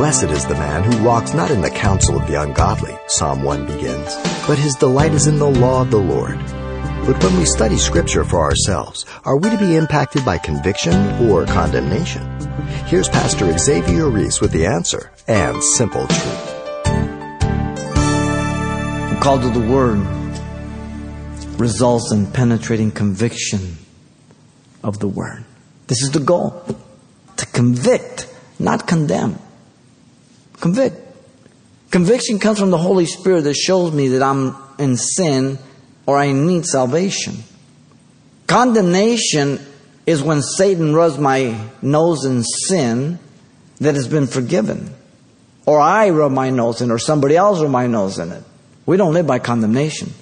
Blessed is the man who walks not in the counsel of the ungodly, Psalm 1 begins, but his delight is in the law of the Lord. But when we study Scripture for ourselves, are we to be impacted by conviction or condemnation? Here's Pastor Xavier Reese with the answer and simple truth. called to the Word results in penetrating conviction of the Word. This is the goal to convict, not condemn. Convict. Conviction comes from the Holy Spirit that shows me that I'm in sin or I need salvation. Condemnation is when Satan rubs my nose in sin that has been forgiven. Or I rub my nose in, or somebody else rub my nose in it. We don't live by condemnation.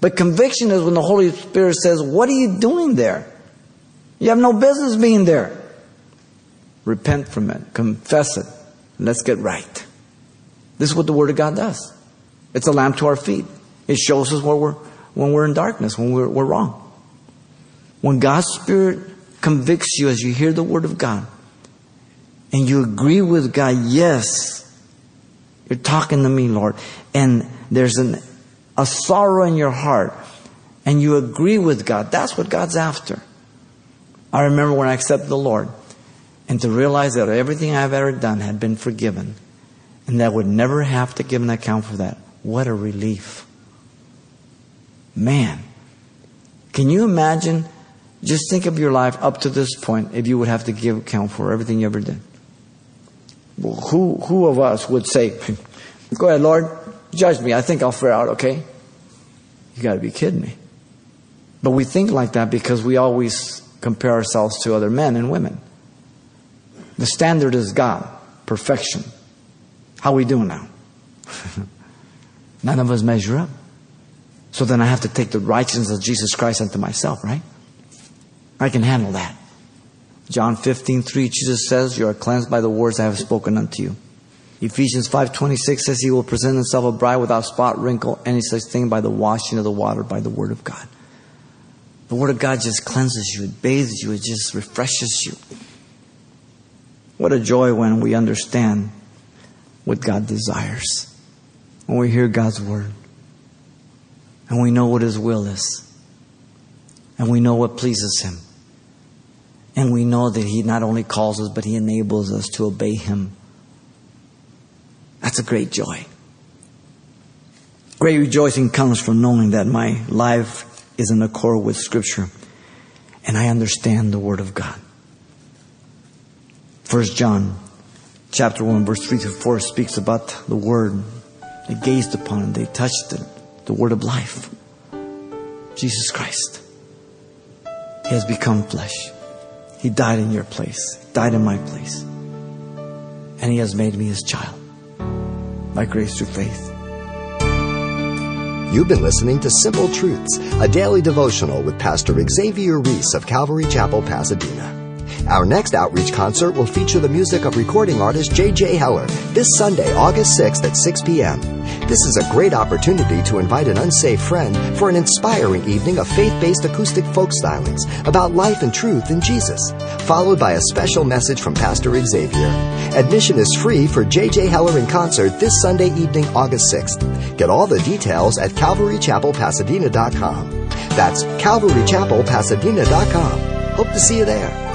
But conviction is when the Holy Spirit says, What are you doing there? You have no business being there. Repent from it, confess it, let's get right. This is what the Word of God does. It's a lamp to our feet. It shows us where we're, when we're in darkness, when we're, we're wrong. When God's Spirit convicts you as you hear the Word of God, and you agree with God, yes, you're talking to me, Lord. And there's an, a sorrow in your heart. And you agree with God. That's what God's after. I remember when I accepted the Lord and to realize that everything I've ever done had been forgiven and that I would never have to give an account for that. What a relief. Man, can you imagine? Just think of your life up to this point if you would have to give account for everything you ever did. Well, who, who of us would say, Go ahead, Lord, judge me. I think I'll fare out okay. You got to be kidding me. But we think like that because we always compare ourselves to other men and women. The standard is God, perfection. How we doing now? None of us measure up. So then I have to take the righteousness of Jesus Christ unto myself, right? I can handle that. John 15, 3, Jesus says, You are cleansed by the words I have spoken unto you. Ephesians 5.26 says he will present himself a bride without spot, wrinkle, any such thing by the washing of the water by the word of God. The word of God just cleanses you, it bathes you, it just refreshes you. What a joy when we understand what God desires. When we hear God's word. And we know what his will is. And we know what pleases him. And we know that He not only calls us, but He enables us to obey Him. That's a great joy. Great rejoicing comes from knowing that my life is in accord with Scripture and I understand the Word of God. First John chapter 1 verse 3 to 4 speaks about the Word. They gazed upon it, they touched it, the Word of life. Jesus Christ. He has become flesh. He died in your place, died in my place. And He has made me His child by grace through faith. You've been listening to Simple Truths, a daily devotional with Pastor Xavier Reese of Calvary Chapel, Pasadena. Our next outreach concert will feature the music of recording artist J.J. Heller this Sunday, August 6th at 6 p.m. This is a great opportunity to invite an unsafe friend for an inspiring evening of faith-based acoustic folk stylings about life and truth in Jesus, followed by a special message from Pastor Xavier. Admission is free for J.J. Heller in concert this Sunday evening, August 6th. Get all the details at calvarychapelpasadena.com. That's calvarychapelpasadena.com. Hope to see you there.